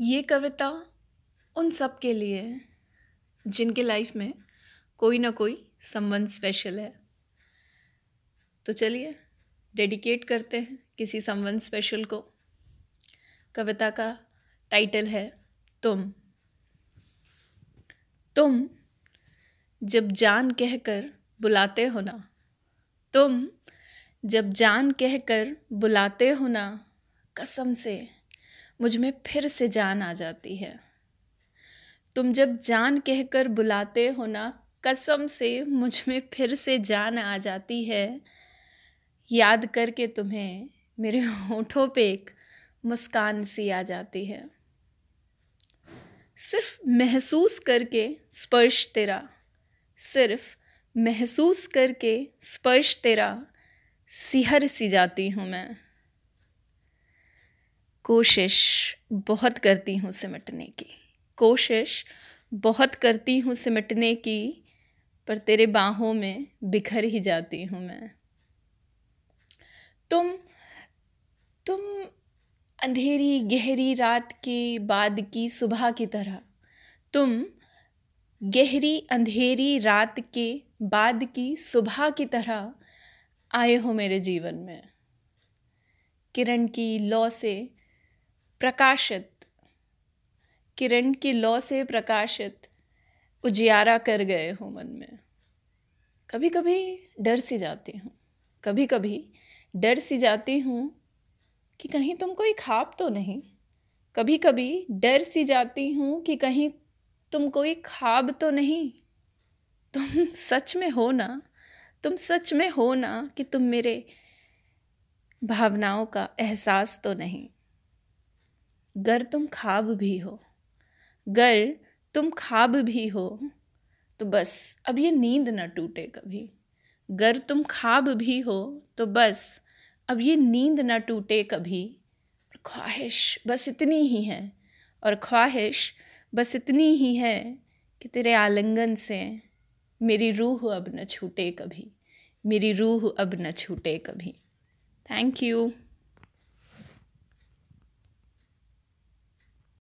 ये कविता उन सब के लिए है, जिनके लाइफ में कोई ना कोई समवन स्पेशल है। तो चलिए डेडिकेट करते हैं किसी संबंध स्पेशल को। कविता का टाइटल है, तुम। तुम, जब जान कहकर बुलाते हो ना। तुम, जब जान कहकर बुलाते हो ना, कसम से मुझमें फिर से जान आ जाती है। तुम जब जान कहकर बुलाते हो ना, कसम से मुझमें फिर से जान आ जाती है। याद करके तुम्हें मेरे होठों पे एक मुस्कान सी आ जाती है। सिर्फ़ महसूस करके स्पर्श तेरा, सिर्फ़ महसूस करके स्पर्श तेरा सिहर सी जाती हूँ मैं। कोशिश बहुत करती हूँ सिमटने की। कोशिश बहुत करती हूँ सिमटने की, पर तेरे बाहों में बिखर ही जाती हूँ मैं। तुम तुम अंधेरी गहरी रात के बाद की सुबह की तरह, तुम गहरी अंधेरी रात के बाद की सुबह की तरह आए हो मेरे जीवन में। किरण की लौ से प्रकाशित। किरण की लौ से प्रकाशित उजियारा कर गए हो मन में। कभी कभी डर सी जाती हूँ। कभी कभी डर सी जाती हूँ कि कहीं तुम कोई खाब तो नहीं। कभी कभी डर सी जाती हूँ कि कहीं तुम कोई खाब तो नहीं। तुम सच में हो ना? तुम सच में हो ना कि तुम मेरे भावनाओं का एहसास तो नहीं। गर तुम खाब भी हो। गर तुम खाब भी हो। तो बस, अब ये नींद ना टूटे कभी। गर तुम खाब भी हो तो बस, अब ये नींद ना टूटे कभी। ख्वाहिश बस इतनी ही है। और ख्वाहिश बस इतनी ही है कि तेरे आलिंगन से मेरी रूह अब न छूटे कभी। मेरी रूह अब न छूटे कभी। Thank you